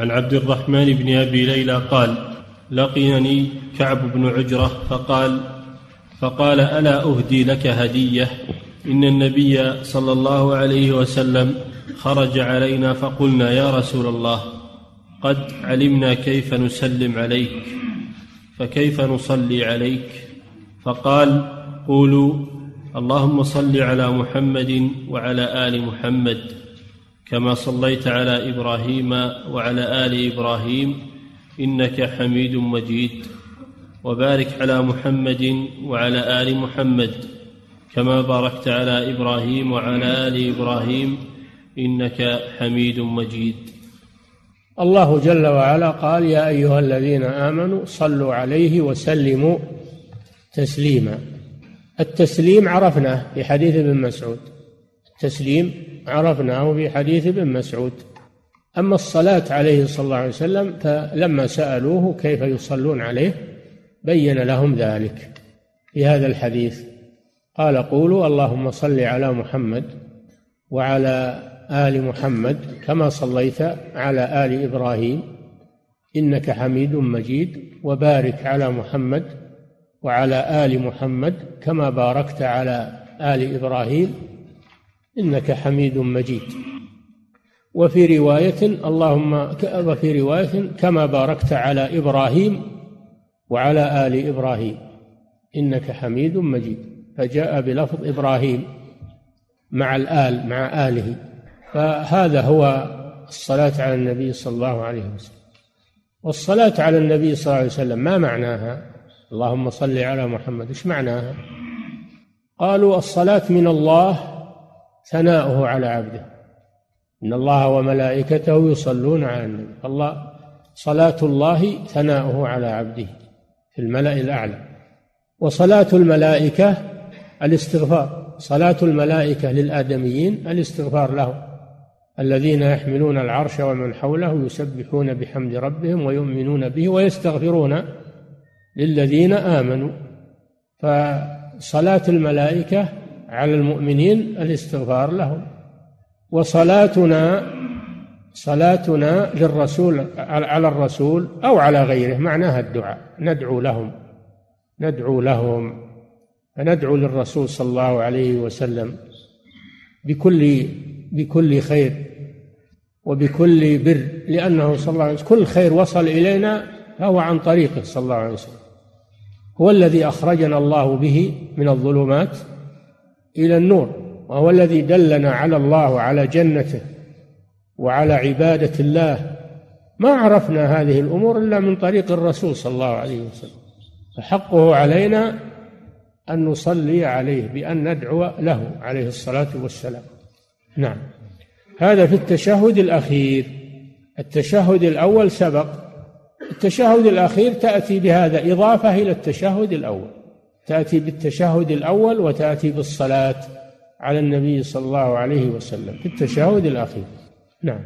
عن عبد الرحمن بن أبي ليلى قال لقيني كعب بن عجرة فقال فقال ألا أهدي لك هدية؟ إن النبي صلى الله عليه وسلم خرج علينا فقلنا يا رسول الله قد علمنا كيف نسلم عليك فكيف نصلي عليك؟ فقال قولوا اللهم صل على محمد وعلى آل محمد. كما صليت على إبراهيم وعلى آل إبراهيم إنك حميد مجيد. وبارك على محمد وعلى آل محمد كما باركت على إبراهيم وعلى آل إبراهيم إنك حميد مجيد. الله جل وعلا قال يا أيها الذين آمنوا صلوا عليه وسلموا تسليما. التسليم عرفناه في حديث ابن مسعود. التسليم عرفناه في حديث ابن مسعود. أما الصلاة عليه صلى الله عليه وسلم فلما سألوه كيف يصلون عليه بين لهم ذلك في هذا الحديث. قال قولوا اللهم صل على محمد وعلى آل محمد كما صليت على آل إبراهيم إنك حميد مجيد وبارك على محمد وعلى آل محمد كما باركت على آل إبراهيم إنك حميد مجيد. وفي رواية اللهم وفي رواية كما باركت على إبراهيم وعلى آل إبراهيم. إنك حميد مجيد. فجاء بلفظ إبراهيم مع الآل مع آله. فهذا هو الصلاة على النبي صلى الله عليه وسلم. والصلاة على النبي صلى الله عليه وسلم ما معناها؟ اللهم صل على محمد. إيش معناها؟ قالوا الصلاة من الله ثناؤه على عبده. إن الله وملائكته يصلون على النبي. الله صلاة الله ثناؤه على عبده في الملأ الأعلى. وصلاة الملائكة الاستغفار. صلاة الملائكة للآدميين الاستغفار لهم. الذين يحملون العرش ومن حوله يسبحون بحمد ربهم ويؤمنون به ويستغفرون للذين آمنوا. فصلاة الملائكة على المؤمنين الاستغفار لهم. وصلاتنا صلاتنا للرسول على الرسول أو على غيره معناها الدعاء. ندعو لهم ندعو لهم فندعو للرسول صلى الله عليه وسلم بكل بكل خير وبكل بر لأنه صلى الله عليه وسلم كل خير وصل إلينا فهو عن طريقه صلى الله عليه وسلم. هو الذي أخرجنا الله به من الظلمات إلى النور وهو الذي دلنا على الله وعلى جنته وعلى عبادة الله. ما عرفنا هذه الأمور إلا من طريق الرسول صلى الله عليه وسلم. فحقه علينا أن نصلي عليه بأن ندعو له عليه الصلاة والسلام. نعم. هذا في التشهد الأخير. التشهد الأول سبق. التشهد الأخير تأتي بهذا إضافة إلى التشهد الأول. تأتي بالتشهد الأول وتأتي بالصلاة على النبي صلى الله عليه وسلم في التشهد الأخير. نعم.